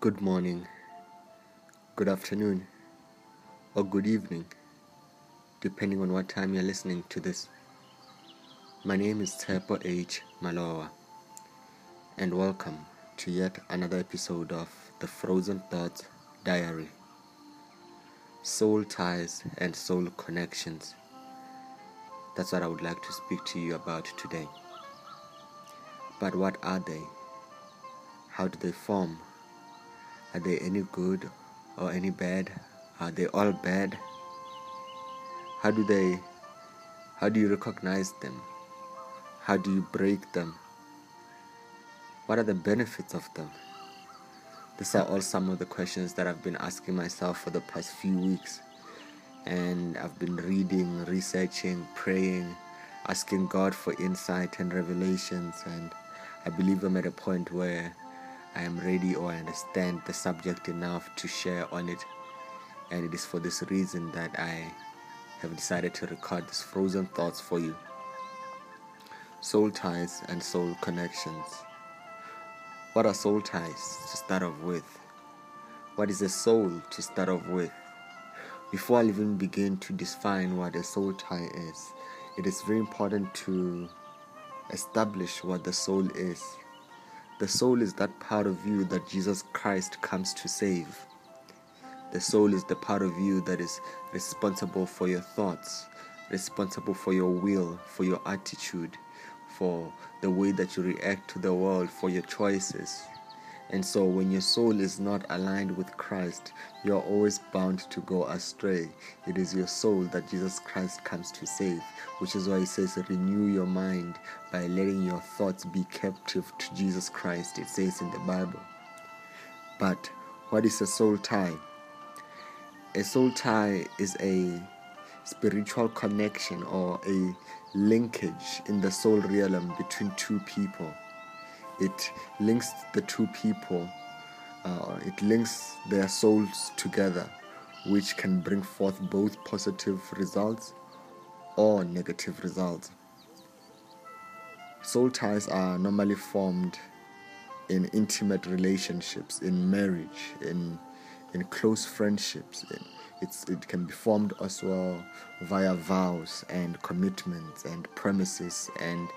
good morning, good afternoon, or good evening, depending on what time you're listening to this. My name is Tepo H. Malowa, and welcome to yet another episode of the Frozen Thoughts Diary Soul Ties and Soul Connections. That's what I would like to speak to you about today. But what are they? How do they form? Are they any good or any bad? Are they all bad? How do they how do you recognize them? How do you break them? What are the benefits of them? These are all some of the questions that I've been asking myself for the past few weeks. And I've been reading, researching, praying, asking God for insight and revelations. And I believe I'm at a point where I am ready or I understand the subject enough to share on it. And it is for this reason that I have decided to record these frozen thoughts for you. Soul ties and soul connections. What are soul ties to start off with? What is a soul to start off with? Before I even begin to define what a soul tie is, it is very important to establish what the soul is. The soul is that part of you that Jesus Christ comes to save. The soul is the part of you that is responsible for your thoughts, responsible for your will, for your attitude, for the way that you react to the world, for your choices. And so, when your soul is not aligned with Christ, you are always bound to go astray. It is your soul that Jesus Christ comes to save, which is why he says, Renew your mind by letting your thoughts be captive to Jesus Christ. It says in the Bible. But what is a soul tie? A soul tie is a spiritual connection or a linkage in the soul realm between two people it links the two people, uh, it links their souls together, which can bring forth both positive results or negative results. Soul ties are normally formed in intimate relationships, in marriage, in in close friendships. It's, it can be formed as well via vows and commitments and promises and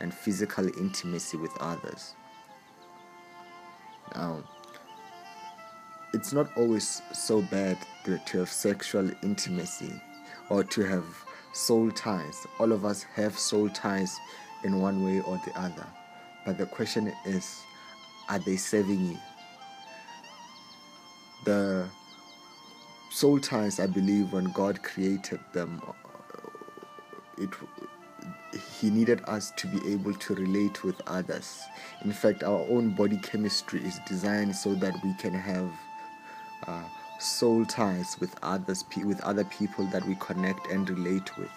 and physical intimacy with others. Now, it's not always so bad to, to have sexual intimacy or to have soul ties. All of us have soul ties in one way or the other. But the question is are they serving you? The soul ties, I believe, when God created them, it he needed us to be able to relate with others. In fact, our own body chemistry is designed so that we can have uh, soul ties with others, with other people that we connect and relate with.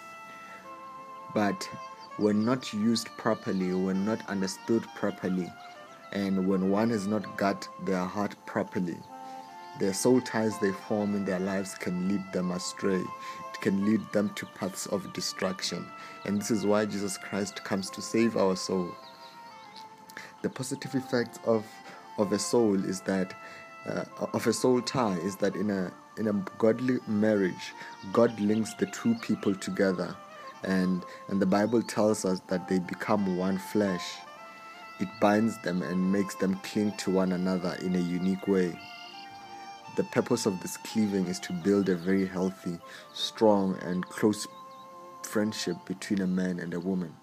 But when not used properly, when not understood properly, and when one has not got their heart properly, the soul ties they form in their lives can lead them astray can lead them to paths of destruction. And this is why Jesus Christ comes to save our soul. The positive effect of, of a soul is that, uh, of a soul tie, is that in a, in a godly marriage, God links the two people together. And, and the Bible tells us that they become one flesh. It binds them and makes them cling to one another in a unique way the purpose of this cleaving is to build a very healthy, strong, and close friendship between a man and a woman.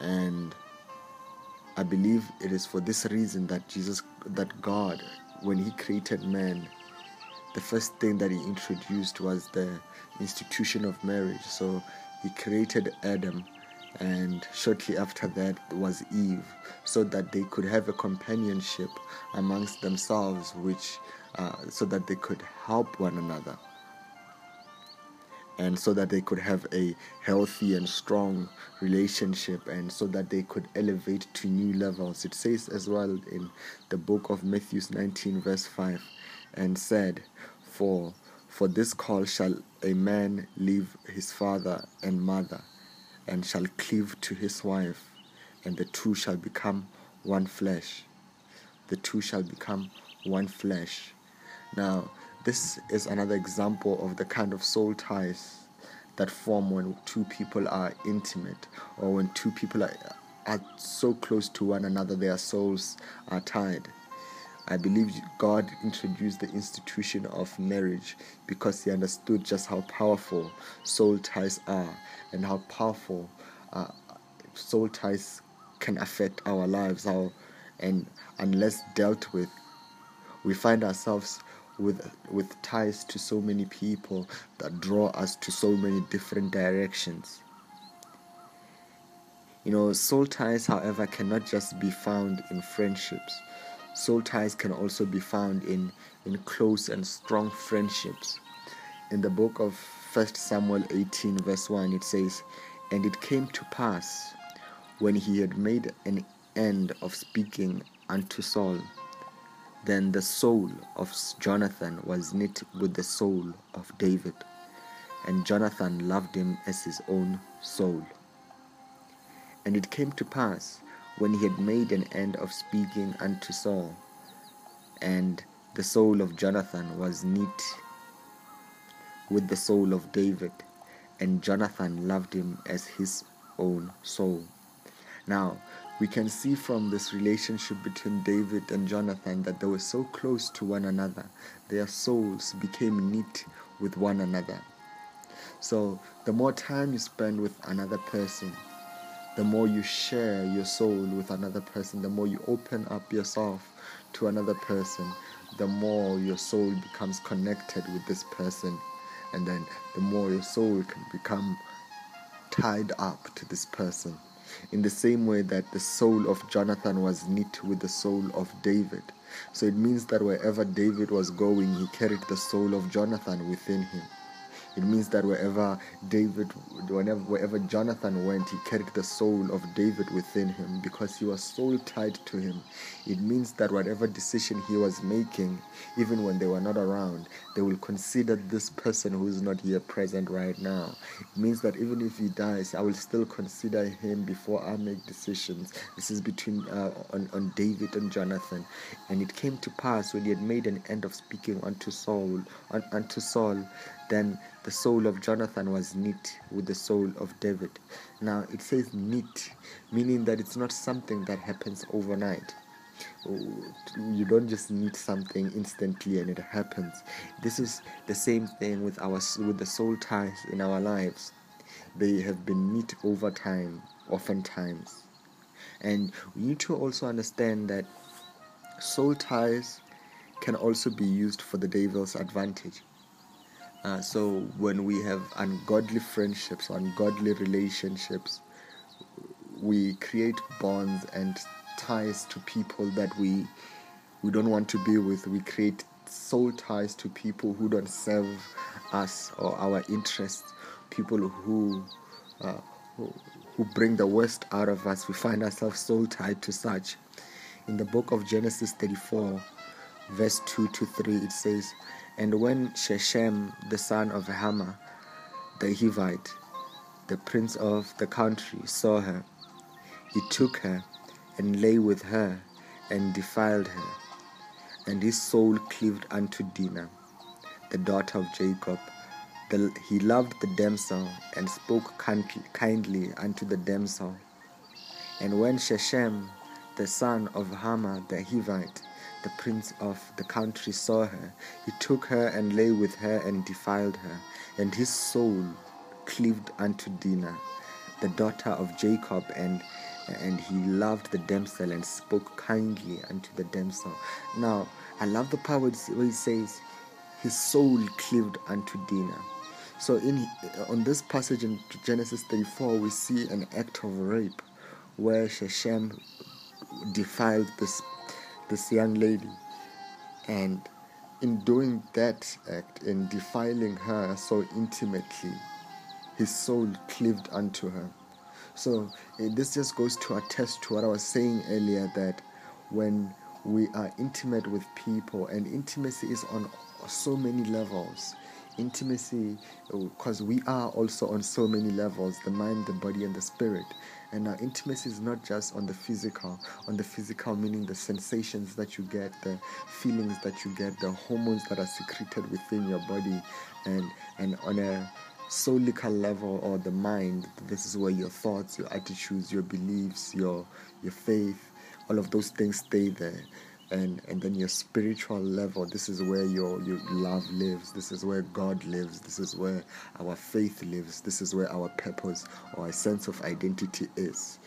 And I believe it is for this reason that Jesus, that God, when He created man, the first thing that He introduced was the institution of marriage. So He created Adam and shortly after that was Eve, so that they could have a companionship amongst themselves, which uh, so that they could help one another, and so that they could have a healthy and strong relationship, and so that they could elevate to new levels. It says as well in the book of Matthew 19, verse 5, and said, "For for this call shall a man leave his father and mother." and shall cleave to his wife, and the two shall become one flesh. the two shall become one flesh. Now, this is another example of the kind of soul ties that form when two people are intimate or when two people are, are so close to one another, their souls are tied. I believe God introduced the institution of marriage because He understood just how powerful soul ties are and how powerful uh, soul ties can affect our lives. How, and unless dealt with, we find ourselves with with ties to so many people that draw us to so many different directions. You know, soul ties, however, cannot just be found in friendships Soul ties can also be found in, in close and strong friendships. In the book of 1 Samuel 18, verse 1, it says, And it came to pass, when he had made an end of speaking unto Saul, then the soul of Jonathan was knit with the soul of David, and Jonathan loved him as his own soul. And it came to pass, when he had made an end of speaking unto Saul. And the soul of Jonathan was knit with the soul of David, and Jonathan loved him as his own soul. Now, we can see from this relationship between David and Jonathan that they were so close to one another. Their souls became knit with one another. So, the more time you spend with another person, the more you share your soul with another person, the more you open up yourself to another person, the more your soul becomes connected with this person, and then the more your soul can become tied up to this person. In the same way that the soul of Jonathan was knit with the soul of David. So it means that wherever David was going, he carried the soul of Jonathan within him. It means that wherever David, whenever wherever Jonathan went, he carried the soul of David within him because he was soul tied to him. It means that whatever decision he was making, even when they were not around, they will consider this person who is not here present right now. It means that even if he dies, I will still consider him before I make decisions. This is between uh, on, on David and Jonathan. And it came to pass when he had made an end of speaking unto Saul, unto Saul, then the soul of Jonathan was knit with the soul of David. Now it says knit, meaning that it's not something that happens overnight. Oh, you don't just knit something instantly and it happens. This is the same thing with our with the soul ties in our lives. They have been knit over time, oftentimes. And we need to also understand that soul ties can also be used for the devil's advantage. Uh, so when we have ungodly friendships, ungodly relationships, we create bonds and ties to people that we we don't want to be with. We create soul ties to people who don't serve us or our interests, people who, uh, who who bring the worst out of us. We find ourselves soul tied to such. In the book of Genesis 34, verse 2 to 3, it says, and when Shechem, the son of Hamor, the Hivite, the prince of the country, saw her, he took her and lay with her and defiled her. And his soul cleaved unto Dinah, the daughter of Jacob. The, he loved the damsel and spoke kindly unto the damsel. And when Shechem, the son of Hamor the Hivite, the prince of the country saw her, he took her and lay with her and defiled her, and his soul cleaved unto Dinah, the daughter of Jacob, and and he loved the damsel and spoke kindly unto the damsel. Now, I love the part where he says, his soul cleaved unto Dinah. So in on this passage in Genesis 34, we see an act of rape where Shechem defiled this this young lady. And in doing that act, in defiling her so intimately, his soul cleaved unto her. So eh, this just goes to attest to what I was saying earlier that when we are intimate with people, and intimacy is on so many levels. intimacy because we are also on so many levels the mind the body and the spirit and now intimacy is not just on the physical on the physical meaning the sensations that you get the feelings that you get the hormones that are secreted within your body and and on a soulical level or the mind this is where your thoughts your attitudes your beliefs your your faith all of those things stay there and and then your spiritual level this is where your your love lives. This is where god lives. This is where our faith lives. This is where our purpose or a sense of identity is.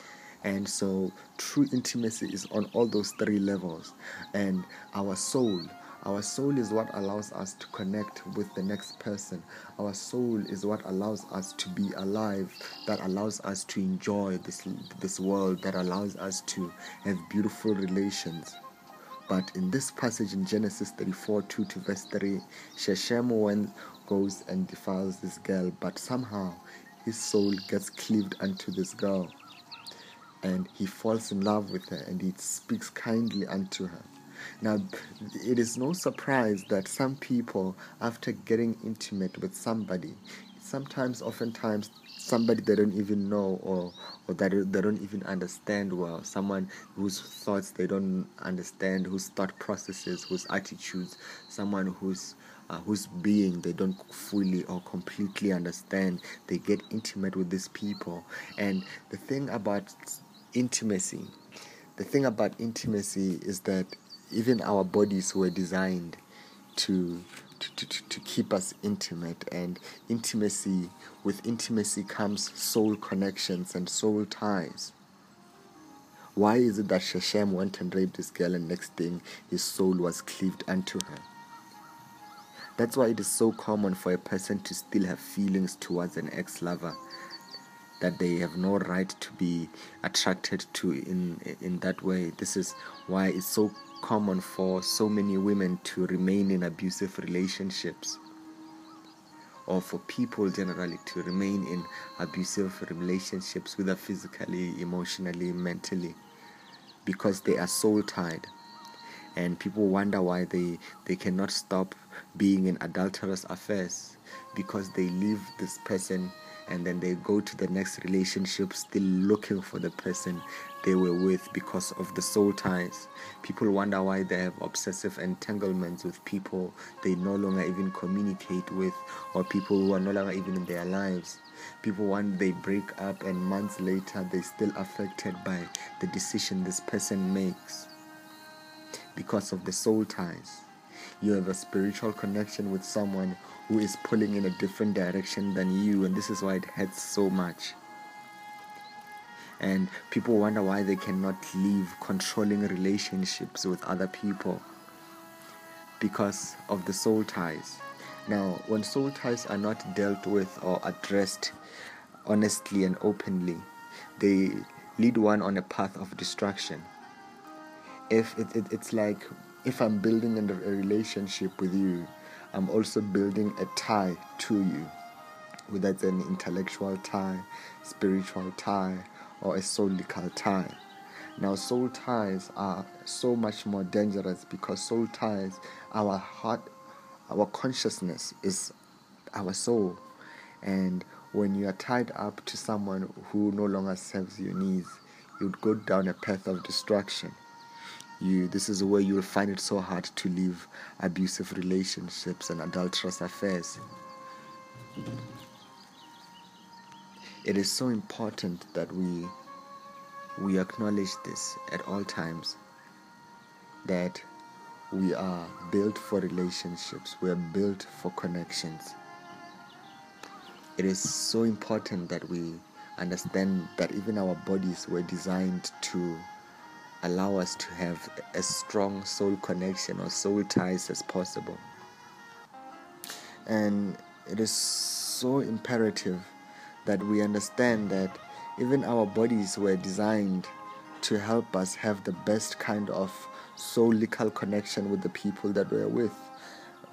And so true intimacy is on all those three levels. And our soul our soul is what allows us to connect with the next person. Our soul is what allows us to be alive, that allows us to enjoy this, this world, that allows us to have beautiful relations. But in this passage in Genesis 34 2 to verse 3, Shechem when goes and defiles this girl, but somehow his soul gets cleaved unto this girl. And he falls in love with her and he speaks kindly unto her. Now, it is no surprise that some people, after getting intimate with somebody, sometimes, oftentimes, somebody they don't even know or or that they don't even understand well. Someone whose thoughts they don't understand whose thought processes whose attitudes. Someone whose uh, whose being they don't fully or completely understand. They get intimate with these people. And the thing about intimacy the thing about intimacy is that even our bodies were designed to to, to, to keep us intimate and intimacy with intimacy comes soul connections and soul ties. Why is it that Shechem went and raped this girl and next thing his soul was cleaved unto her? That's why it is so common for a person to still have feelings towards an ex-lover that they have no right to be attracted to in in that way. This is why it's so common for so many women to remain in abusive relationships or for people generally to remain in abusive relationships, whether physically, emotionally, mentally, because they are soul tied. And people wonder why they, they cannot stop being in adulterous affairs because they leave this person and then they go to the next relationship still looking for the person they were with because of the soul ties. People wonder why they have obsessive entanglements with people they no longer even communicate with, or people who are no longer even in their lives. People want they break up, and months later they're still affected by the decision this person makes because of the soul ties. You have a spiritual connection with someone who is pulling in a different direction than you, and this is why it hurts so much and people wonder why they cannot leave controlling relationships with other people because of the soul ties. Now, when soul ties are not dealt with or addressed honestly and openly, they lead one on a path of destruction. If it, it, it's like if I'm building a relationship with you, I'm also building a tie to you, whether it's an intellectual tie, spiritual tie, or a soulical tie. Now, soul ties are so much more dangerous because soul ties, our heart, our consciousness is our soul. And when you are tied up to someone who no longer serves your needs, you would go down a path of destruction. You, this is where you will find it so hard to leave abusive relationships and adulterous affairs. It is so important that we we acknowledge this at all times that we are built for relationships, we are built for connections. It is so important that we understand that even our bodies were designed to allow us to have as strong soul connection or soul ties as possible. And it is so imperative that we understand that even our bodies were designed to help us have the best kind of soulical connection with the people that we're with.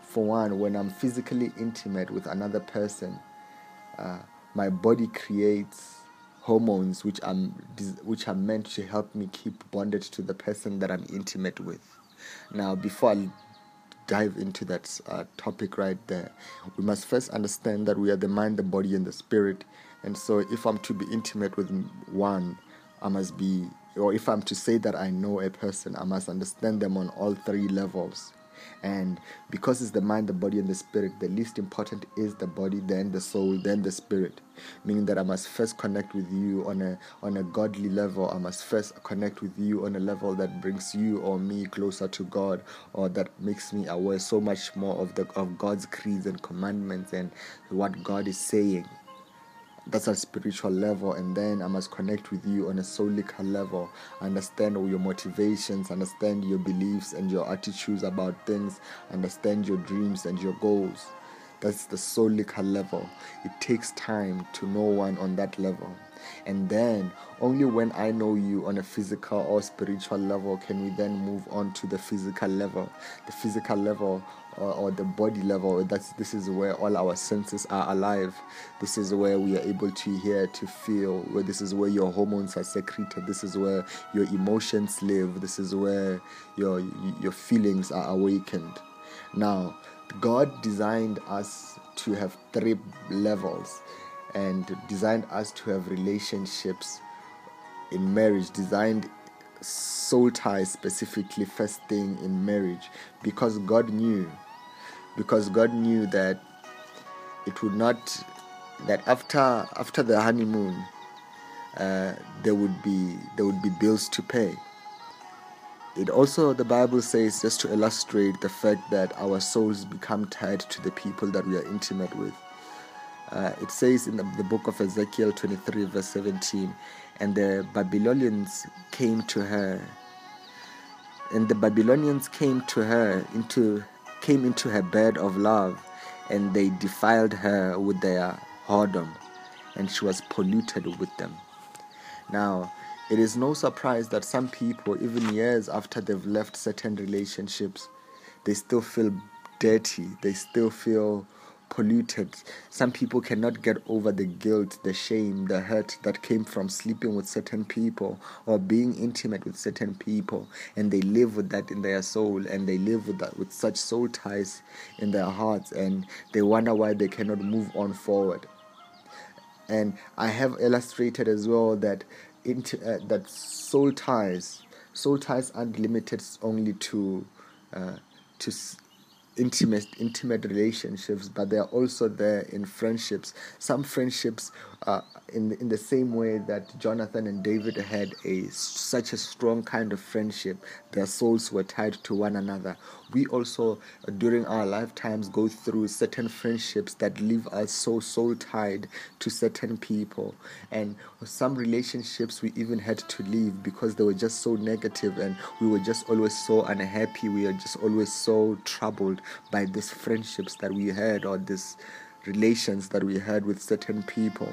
For one, when I'm physically intimate with another person, uh, my body creates hormones which are which are meant to help me keep bonded to the person that I'm intimate with. Now, before I dive into that uh, topic right there. We must first understand that we are the mind, the body, and the spirit. And so, if I'm to be intimate with one, I must be, or if I'm to say that I know a person, I must understand them on all three levels. And because it's the mind, the body, and the spirit, the least important is the body, then the soul, then the spirit. Meaning that I must first connect with you on a on a godly level. I must first connect with you on a level that brings you or me closer to God, or that makes me aware so much more of the of God's creeds and commandments and what God is saying that's a spiritual level and then i must connect with you on a soulical level. Understand all your motivations understand your beliefs and your attitudes about things understand your dreams and your goals. That's the soulical level. It takes time to know one on that level. And then only when I know you on a physical or spiritual level can we then move on to the physical level. The physical level or, or, the body level. That's this is where all our senses are alive. This is where we are able to hear, to feel. Where this is where your hormones are secreted. This is where your emotions live. This is where your your feelings are awakened. Now, God designed us to have three levels and designed us to have relationships in marriage, designed soul ties specifically first thing in marriage because God knew because God knew that it would not that after after the honeymoon uh, there would be there would be bills to pay. It also the bible says just to illustrate the fact that our souls become tied to the people that we are intimate with. Uh, it says in the, the, book of Ezekiel 23, verse 17, and the Babylonians came to her, and the Babylonians came to her into came into her bed of love, and they defiled her with their whoredom, and she was polluted with them. Now, it is no surprise that some people, even years after they've left certain relationships, they still feel dirty. They still feel polluted. Some people cannot get over the guilt, the shame, the hurt that came from sleeping with certain people or being intimate with certain people, and they live with that in their soul, and they live with that with such soul ties in their hearts, and they wonder why they cannot move on forward. And I have illustrated as well that into, uh, that soul ties, soul ties aren't limited only to uh, to intimate intimate relationships but they are also there in friendships. Some friendships uh, in in the same way that Jonathan and David had a such a strong kind of friendship their souls were tied to one another. We also uh, during our lifetimes go through certain friendships that leave us so soul tied to certain people. And some relationships we even had to leave because they were just so negative and we were just always so unhappy. We were just always so troubled by these friendships that we had or these relations that we had with certain people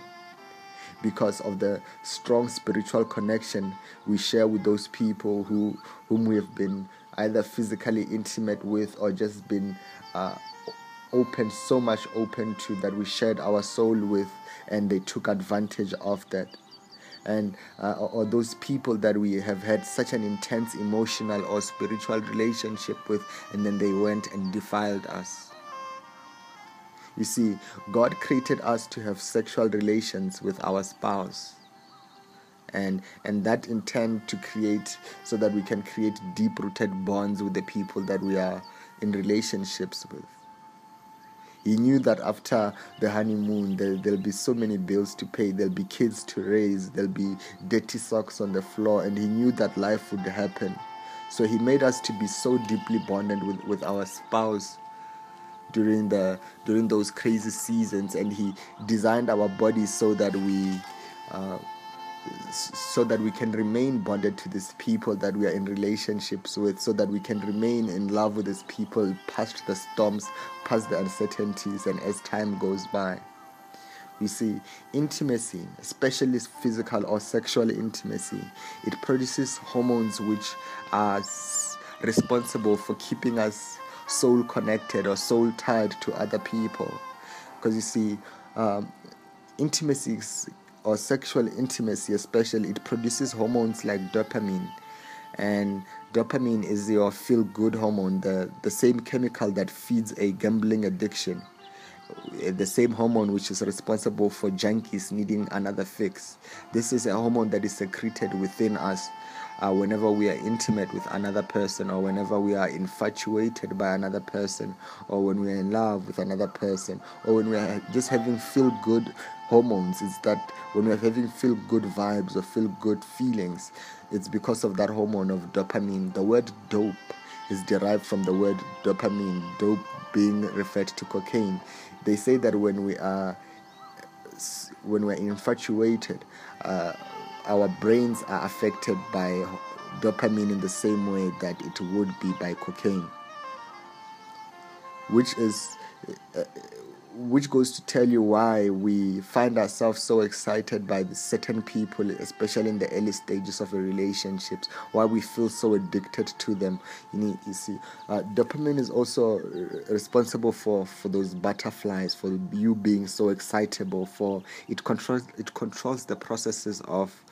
because of the strong spiritual connection we share with those people who whom we have been either physically intimate with or just been uh, open so much open to that we shared our soul with and they took advantage of that. And uh, or those people that we have had such an intense emotional or spiritual relationship with and then they went and defiled us you see god created us to have sexual relations with our spouse. And and that intent to create so that we can create deep rooted bonds with the people that we are in relationships with. He knew that after the honeymoon, there, there'll be so many bills to pay, there'll be kids to raise, there'll be dirty socks on the floor, and he knew that life would happen. So he made us to be so deeply bonded with, with our spouse during the during those crazy seasons, and he designed our bodies so that we. Uh, so that we can remain bonded to these people that we are in relationships with, so that we can remain in love with these people past the storms, past the uncertainties, and as time goes by. You see, intimacy, especially physical or sexual intimacy, it produces hormones which are responsible for keeping us soul connected or soul tied to other people. Because you see, um, intimacy or sexual intimacy, especially, it produces hormones like dopamine. And dopamine is your feel good hormone, the, the same chemical that feeds a gambling addiction the same hormone which is responsible for junkies needing another fix. This is a hormone that is secreted within us uh, whenever we are intimate with another person, or whenever we are infatuated by another person, or when we are in love with another person, or when we are just having feel good hormones. It's that when we're having feel good vibes or feel good feelings, it's because of that hormone of dopamine. The word dope is derived from the word dopamine, dope being referred to cocaine. They say that when we are when we're infatuated, uh, our brains are affected by dopamine in the same way that it would be by cocaine, which is uh, which goes to tell you why we find ourselves so excited by certain people, especially in the early stages of relationships, why we feel so addicted to them. You, need, you see, uh, dopamine is also responsible for, for those butterflies, for you being so excitable. For it controls it controls the processes of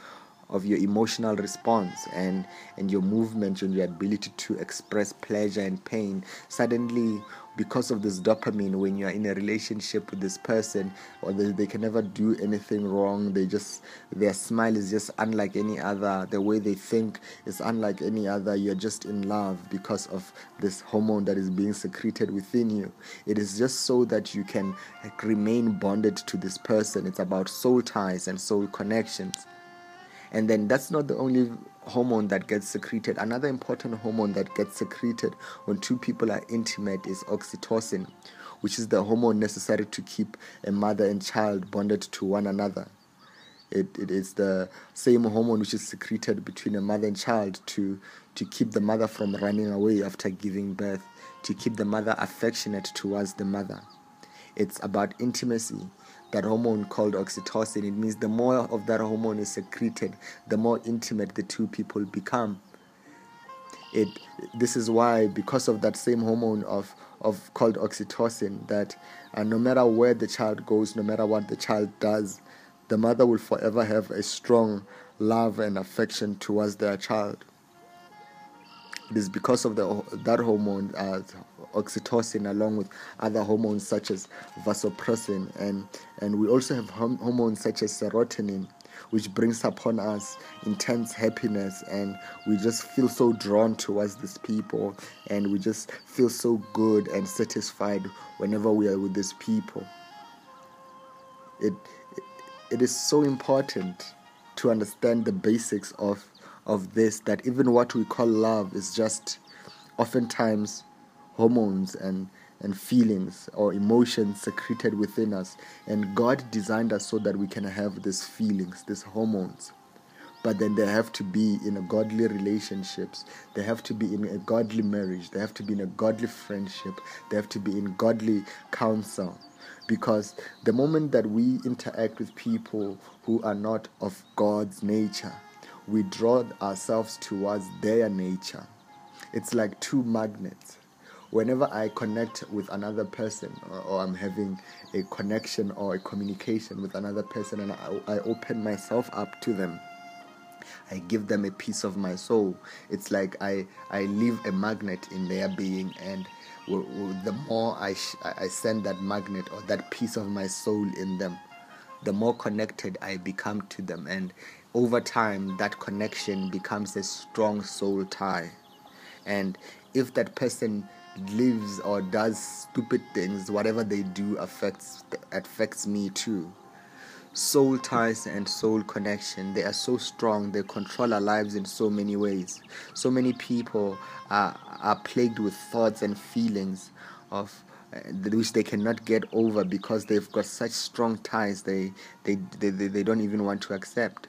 of your emotional response and and your movement and your ability to express pleasure and pain suddenly because of this dopamine when you are in a relationship with this person or they, they can never do anything wrong they just their smile is just unlike any other the way they think is unlike any other you're just in love because of this hormone that is being secreted within you. It is just so that you can like, remain bonded to this person. It's about soul ties and soul connections and then that's not the only hormone that gets secreted. Another important hormone that gets secreted when two people are intimate is oxytocin, which is the hormone necessary to keep a mother and child bonded to one another. It, it is the same hormone which is secreted between a mother and child to, to keep the mother from running away after giving birth, to keep the mother affectionate towards the mother. It's about intimacy that hormone called oxytocin. It means the more of that hormone is secreted, the more intimate the two people become. It this is why because of that same hormone of of called oxytocin that uh, no matter where the child goes, no matter what the child does, the mother will forever have a strong love and affection towards their child. It is because of the that hormone, uh, oxytocin, along with other hormones such as vasopressin, and and we also have hormones such as serotonin, which brings upon us intense happiness, and we just feel so drawn towards these people, and we just feel so good and satisfied whenever we are with these people. It it is so important to understand the basics of of this that even what we call love is just oftentimes hormones and and feelings or emotions secreted within us. And god designed us so that we can have these feelings these hormones. But then they have to be in a godly relationships. They have to be in a godly marriage. They have to be in a godly friendship. They have to be in godly counsel. Because the moment that we interact with people who are not of god's nature we draw ourselves towards their nature. It's like two magnets. Whenever I connect with another person, or, or I'm having a connection or a communication with another person, and I, I open myself up to them, I give them a piece of my soul. It's like I, I leave a magnet in their being, and the more I, sh- I send that magnet or that piece of my soul in them, the more connected I become to them. And over time, that connection becomes a strong soul tie. And if that person lives or does stupid things, whatever they do affects affects me too. Soul ties and soul connection, they are so strong, they control our lives in so many ways. So many people are, are plagued with thoughts and feelings of uh, which they cannot get over because they've got such strong ties they, they, they, they, they don't even want to accept.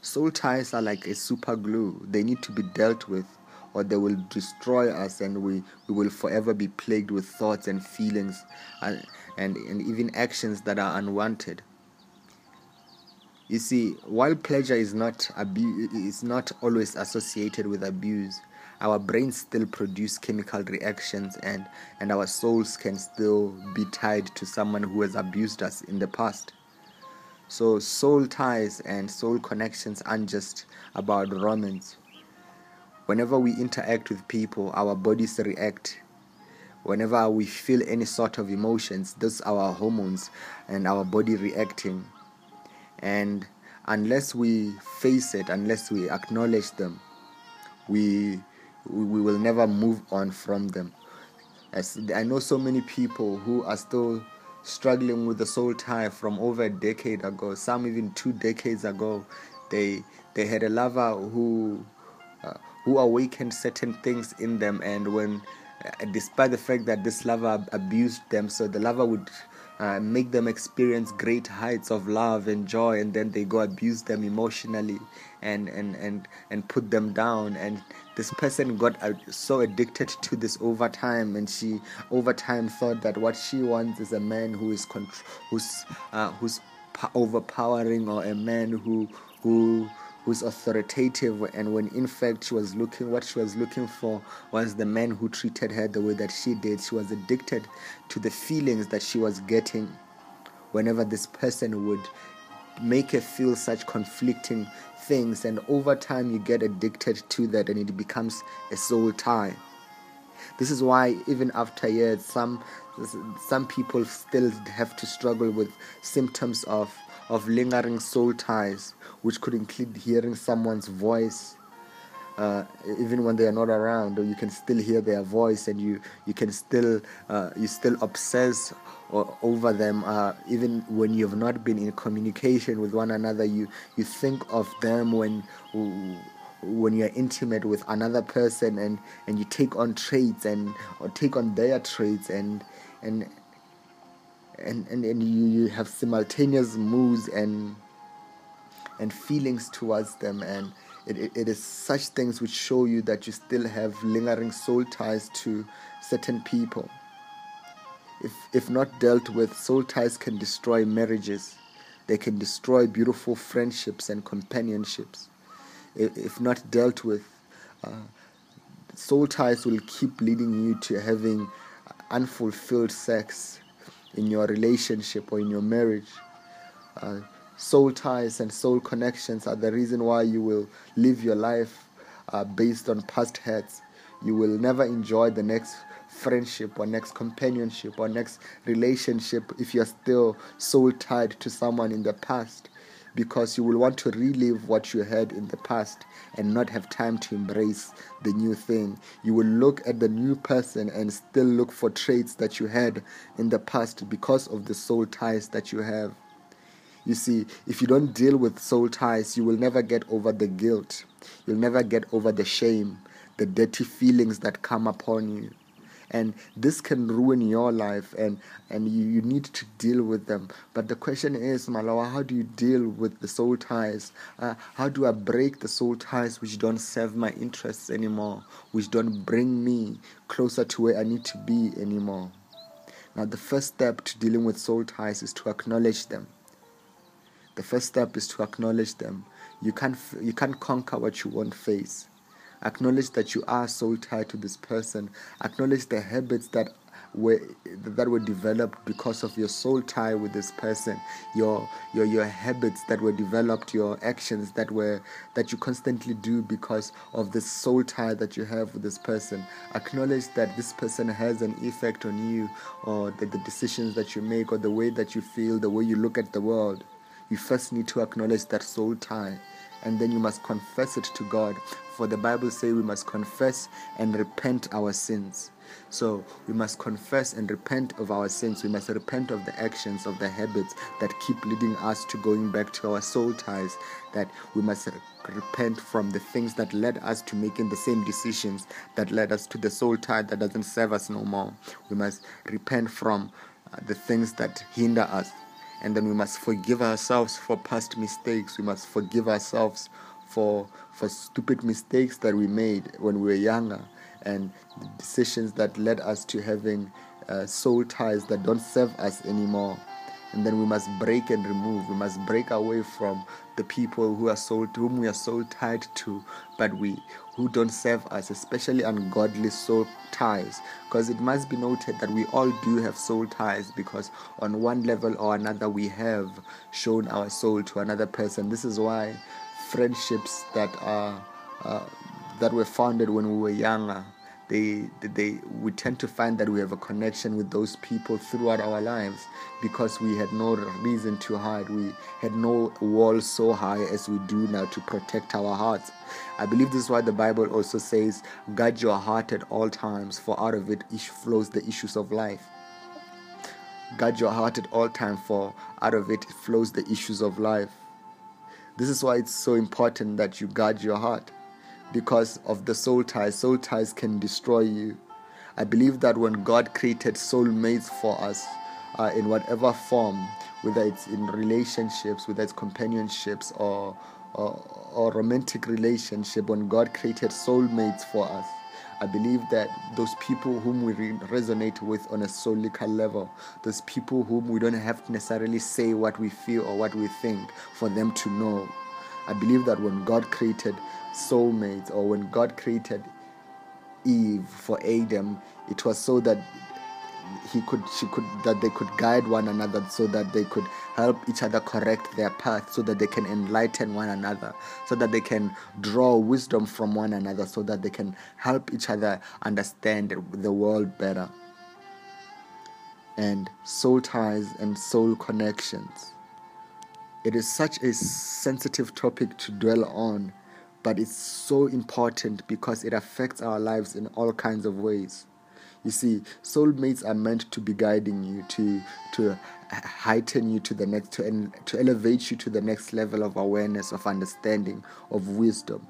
Soul ties are like a super glue, they need to be dealt with or they will destroy us and we, we will forever be plagued with thoughts and feelings and, and, and even actions that are unwanted. You see, while pleasure is not abu- is not always associated with abuse, our brains still produce chemical reactions and, and our souls can still be tied to someone who has abused us in the past. So, soul ties and soul connections aren't just about romance. whenever we interact with people, our bodies react. Whenever we feel any sort of emotions, those are our hormones and our body reacting. And unless we face it, unless we acknowledge them, we we will never move on from them. As I know so many people who are still struggling with the soul tie from over a decade ago, some even two decades ago. They they had a lover who uh, who awakened certain things in them, and when uh, despite the fact that this lover abused them, so the lover would uh, make them experience great heights of love and joy and then they go abuse them emotionally and and and and put them down and this person got uh, so addicted to this over time and she over time thought that what she wants is a man who is contr- who's uh, who's overpowering or a man who who who's authoritative. And when in fact she was looking what she was looking for was the man who treated her the way that she did. She was addicted to the feelings that she was getting whenever this person would make her feel such conflicting things and over time you get addicted to that and it becomes a soul tie this is why even after years some some people still have to struggle with symptoms of of lingering soul ties, which could include hearing someone's voice. Uh, even when they are not around, you can still hear their voice, and you you can still uh, you still obsess over them. Uh, even when you have not been in communication with one another, you you think of them when when you're intimate with another person, and and you take on traits and or take on their traits, and and and, and, and you, you have simultaneous moods and and feelings towards them and it, it, it is such things which show you that you still have lingering soul ties to certain people. If if not dealt with soul ties can destroy marriages. They can destroy beautiful friendships and companionships. If, if not dealt with uh, soul ties will keep leading you to having unfulfilled sex in your relationship or in your marriage. Uh, soul ties and soul connections are the reason why you will live your life uh, based on past hurts. You will never enjoy the next friendship or next companionship or next relationship if you're still soul tied to someone in the past because you will want to relive what you had in the past and not have time to embrace the new thing. You will look at the new person and still look for traits that you had in the past because of the soul ties that you have. You see, if you don't deal with soul ties, you will never get over the guilt. You'll never get over the shame, the dirty feelings that come upon you. And this can ruin your life and and you, you need to deal with them. But the question is malawa how do you deal with the soul ties? Uh, how do i break the soul ties which don't serve my interests anymore which don't bring me closer to where i need to be anymore? Now the first step to dealing with soul ties is to acknowledge them the first step is to acknowledge them. You can't you can't conquer what you won't face. Acknowledge that you are soul tied to this person. Acknowledge the habits that were that were developed because of your soul tie with this person. Your your your habits that were developed your actions that were that you constantly do because of the soul tie that you have with this person. Acknowledge that this person has an effect on you or the, the decisions that you make or the way that you feel the way you look at the world you first need to acknowledge that soul tie and then you must confess it to God. For the Bible says we must confess and repent our sins. So we must confess and repent of our sins. We must repent of the actions, of the habits that keep leading us to going back to our soul ties. That we must repent from the things that led us to making the same decisions that led us to the soul tie that doesn't serve us no more. We must repent from uh, the things that hinder us and then we must forgive ourselves for past mistakes. We must forgive ourselves for for stupid mistakes that we made when we were younger and decisions that led us to having uh, soul ties that don't serve us anymore. And then we must break and remove. We must break away from the people who are soul whom we are soul tied to. But we who don't serve us especially ungodly soul ties. Because it must be noted that we all do have soul ties because on one level or another we have shown our soul to another person. This is why friendships that are uh, that were founded when we were younger, they, they, we tend to find that we have a connection with those people throughout our lives because we had no reason to hide. We had no wall so high as we do now to protect our hearts. I believe this is why the Bible also says, guard your heart at all times, for out of it flows the issues of life. Guard your heart at all times, for out of it flows the issues of life. This is why it's so important that you guard your heart because of the soul ties. Soul ties can destroy you. I believe that when God created soulmates for us uh, in whatever form, whether it's in relationships, whether it's companionships or, or, or romantic relationship, when God created soulmates for us, I believe that those people whom we re- resonate with on a soulical level, those people whom we don't have to necessarily say what we feel or what we think for them to know. I believe that when God created soulmates or when God created Eve for Adam, it was so that he could she could that they could guide one another so that they could help each other correct their path so that they can enlighten one another so that they can draw wisdom from one another so that they can help each other understand the world better. And soul ties and soul connections it is such a sensitive topic to dwell on but it's so important because it affects our lives in all kinds of ways. You see, soulmates are meant to be guiding you, to to heighten you to the next, to to elevate you to the next level of awareness, of understanding, of wisdom.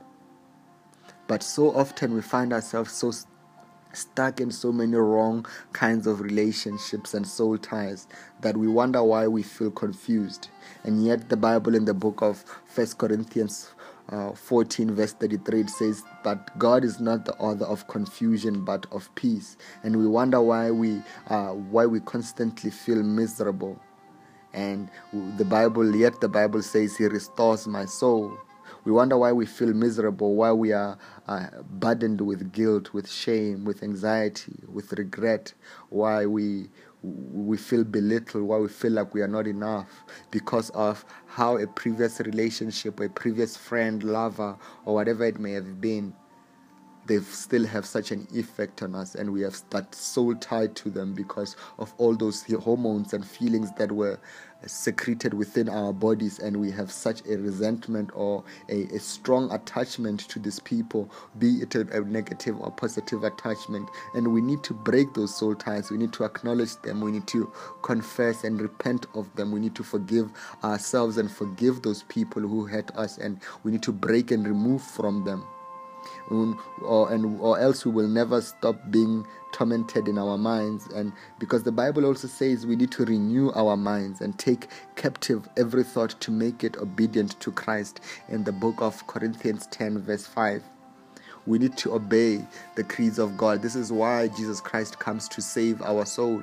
But so often we find ourselves so stuck in so many wrong kinds of relationships and soul ties that we wonder why we feel confused. And yet, the Bible in the book of First Corinthians uh, 14 verse 33 it says but god is not the author of confusion but of peace. And we wonder why we uh, why we constantly feel miserable. And the bible yet the bible says he restores my soul we wonder why we feel miserable, why we are uh, burdened with guilt, with shame, with anxiety, with regret, why we we feel belittled, why we feel like we are not enough because of how a previous relationship, a previous friend, lover, or whatever it may have been, they still have such an effect on us, and we have that soul tied to them because of all those hormones and feelings that were secreted within our bodies and we have such a resentment or a, a strong attachment to these people, be it a, a, negative or positive attachment. And we need to break those soul ties. We need to acknowledge them. We need to confess and repent of them. We need to forgive ourselves and forgive those people who hurt us. And we need to break and remove from them or and or else we will never stop being tormented in our minds. And because the bible also says we need to renew our minds and take captive every thought to make it obedient to christ in the book of corinthians 10 verse 5 we need to obey the creeds of god. This is why jesus christ comes to save our soul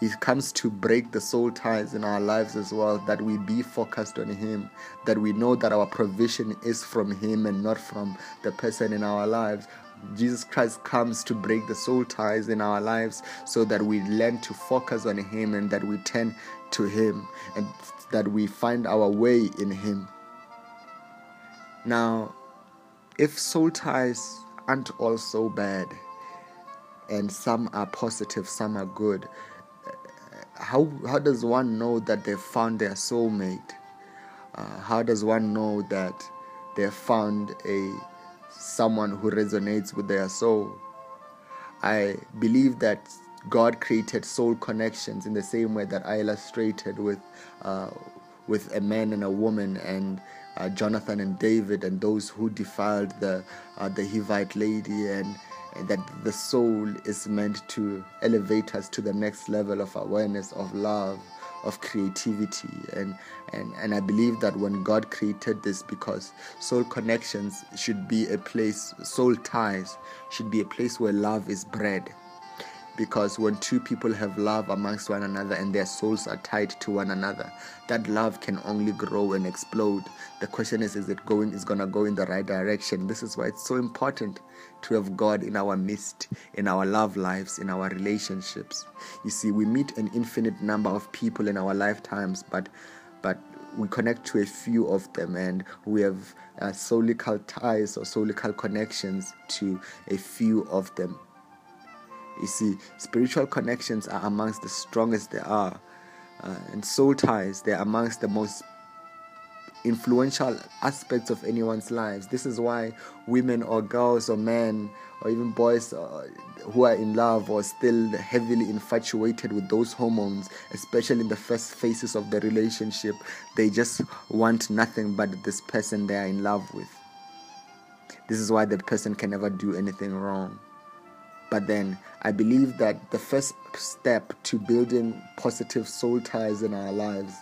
he comes to break the soul ties in our lives as well, that we be focused on Him, that we know that our provision is from Him and not from the person in our lives. Jesus Christ comes to break the soul ties in our lives so that we learn to focus on Him and that we turn to Him and that we find our way in Him. Now, if soul ties aren't all so bad, and some are positive, some are good, how how does one know that they found their soulmate? Uh, how does one know that they found a someone who resonates with their soul? I believe that God created soul connections in the same way that I illustrated with uh, with a man and a woman and uh, Jonathan and David and those who defiled the uh, the Hivite lady and that the soul is meant to elevate us to the next level of awareness, of love, of creativity. And, and, and I believe that when God created this, because soul connections should be a place, soul ties should be a place where love is bred because when two people have love amongst one another and their souls are tied to one another that love can only grow and explode. The question is is it going is going to go in the right direction? This is why it's so important to have god in our midst in our love lives in our relationships. You see we meet an infinite number of people in our lifetimes but but we connect to a few of them and we have uh, soulical ties or soulical connections to a few of them. You see, spiritual connections are amongst the strongest there are, uh, and soul ties, they're amongst the most influential aspects of anyone's lives. This is why women or girls or men or even boys uh, who are in love or still heavily infatuated with those hormones, especially in the first phases of the relationship, they just want nothing but this person they are in love with. This is why the person can never do anything wrong. But then I believe that the first step to building positive soul ties in our lives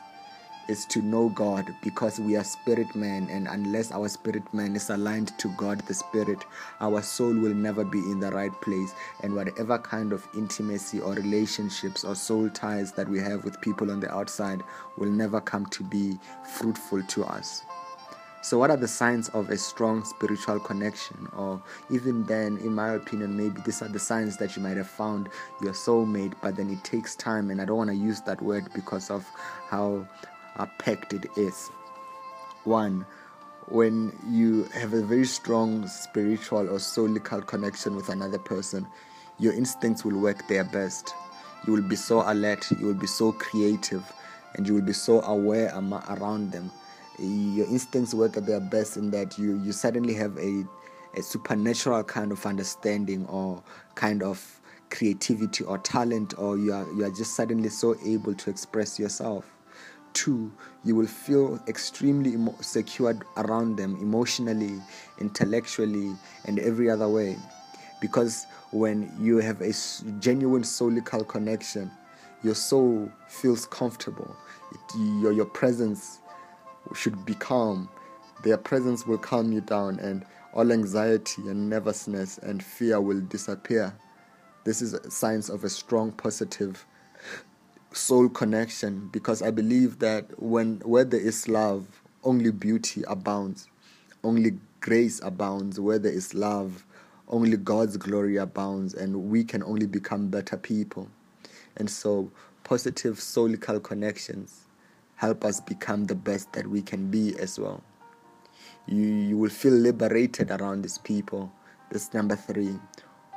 is to know God because we are spirit men, and unless our spirit man is aligned to God, the spirit, our soul will never be in the right place. And whatever kind of intimacy or relationships or soul ties that we have with people on the outside will never come to be fruitful to us. So, what are the signs of a strong spiritual connection? Or even then, in my opinion, maybe these are the signs that you might have found your soulmate, but then it takes time. And I don't want to use that word because of how packed it is. One, when you have a very strong spiritual or soulical connection with another person, your instincts will work their best. You will be so alert, you will be so creative, and you will be so aware around them. Your instincts work at their best in that you, you suddenly have a, a supernatural kind of understanding or kind of creativity or talent, or you are, you are just suddenly so able to express yourself two, you will feel extremely emo- secured around them emotionally, intellectually, and every other way. Because when you have a genuine soulical connection, your soul feels comfortable. It, your, your presence should be calm. Their presence will calm you down, and all anxiety and nervousness and fear will disappear. This is a signs of a strong, positive soul connection because I believe that when where there is love, only beauty abounds, only grace abounds. Where there is love, only God's glory abounds, and we can only become better people. And so, positive soulical connections help us become the best that we can be as well. You you will feel liberated around these people. This number three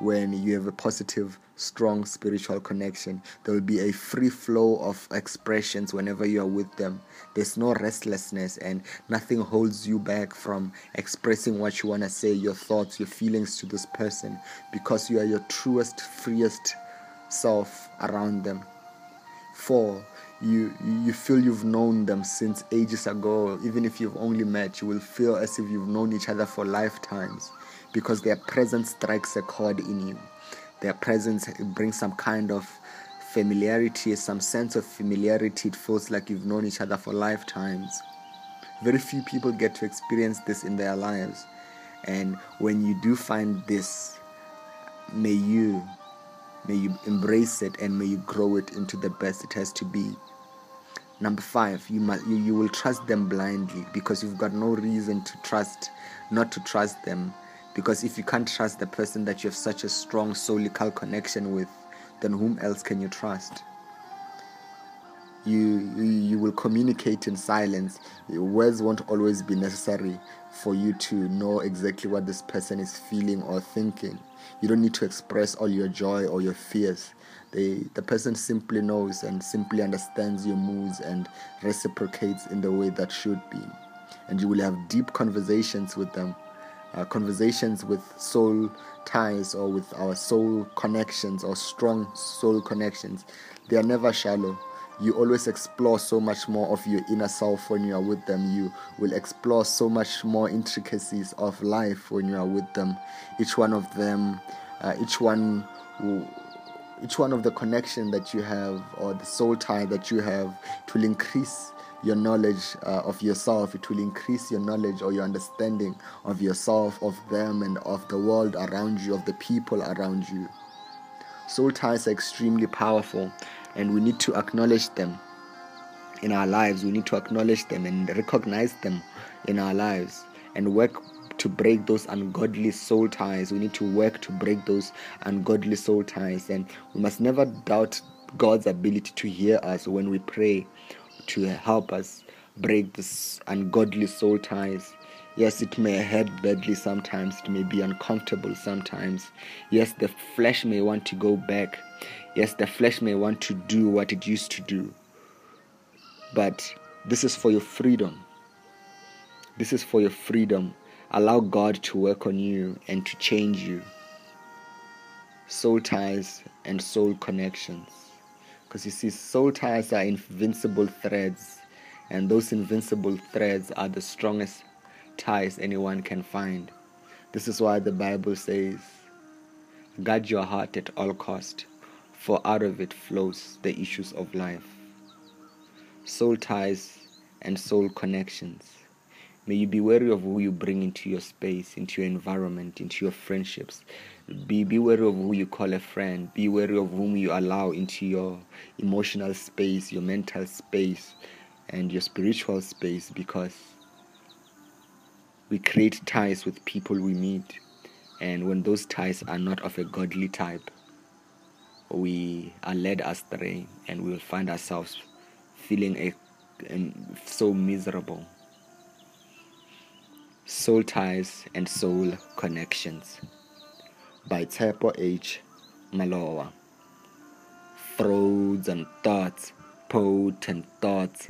when you have a positive, strong spiritual connection. There will be a free flow of expressions whenever you are with them. There's no restlessness and nothing holds you back from expressing what you want to say, your thoughts, your feelings to this person because you are your truest, freest self around them. Four, you you feel you've known them since ages ago even if you've only met you will feel as if you've known each other for lifetimes because their presence strikes a chord in you. Their presence brings some kind of familiarity, some sense of familiarity. It feels like you've known each other for lifetimes. Very few people get to experience this in their lives. And when you do find this, may you may you embrace it and may you grow it into the best it has to be. Number five, you must you, you will trust them blindly because you've got no reason to trust not to trust them because if you can't trust the person that you have such a strong soulical connection with, then whom else can you trust? You, you, you will communicate in silence. Words won't always be necessary for you to know exactly what this person is feeling or thinking. You don't need to express all your joy or your fears. They, the person simply knows and simply understands your moods and reciprocates in the way that should be. And you will have deep conversations with them uh, conversations with soul ties or with our soul connections or strong soul connections, they are never shallow. You always explore so much more of your inner self when you are with them. You will explore so much more intricacies of life when you are with them. Each one of them, uh, each one each one of the connection that you have or the soul tie that you have it will increase your knowledge uh, of yourself. It will increase your knowledge or your understanding of yourself, of them, and of the world around you, of the people around you. Soul ties are extremely powerful, and we need to acknowledge them in our lives. We need to acknowledge them and recognize them in our lives and work to break those ungodly soul ties. We need to work to break those ungodly soul ties, and we must never doubt God's ability to hear us when we pray to help us break this ungodly soul ties. Yes, it may hurt badly sometimes, it may be uncomfortable sometimes. Yes, the flesh may want to go back. Yes, the flesh may want to do what it used to do. But this is for your freedom. This is for your freedom. Allow God to work on you and to change you. Soul ties and soul connections. Because you see, soul ties are invincible threads, and those invincible threads are the strongest ties anyone can find. This is why the Bible says, Guard your heart at all cost, for out of it flows the issues of life. Soul ties and soul connections. May you be wary of who you bring into your space, into your environment, into your friendships. Be, be wary of who you call a friend. Be wary of whom you allow into your emotional space, your mental space, and your spiritual space because we create ties with people we meet. And when those ties are not of a godly type, we are led astray and we will find ourselves feeling a, a so miserable Soul Ties and Soul Connections by Tshepo H. Malowa. And thoughts, potent thoughts,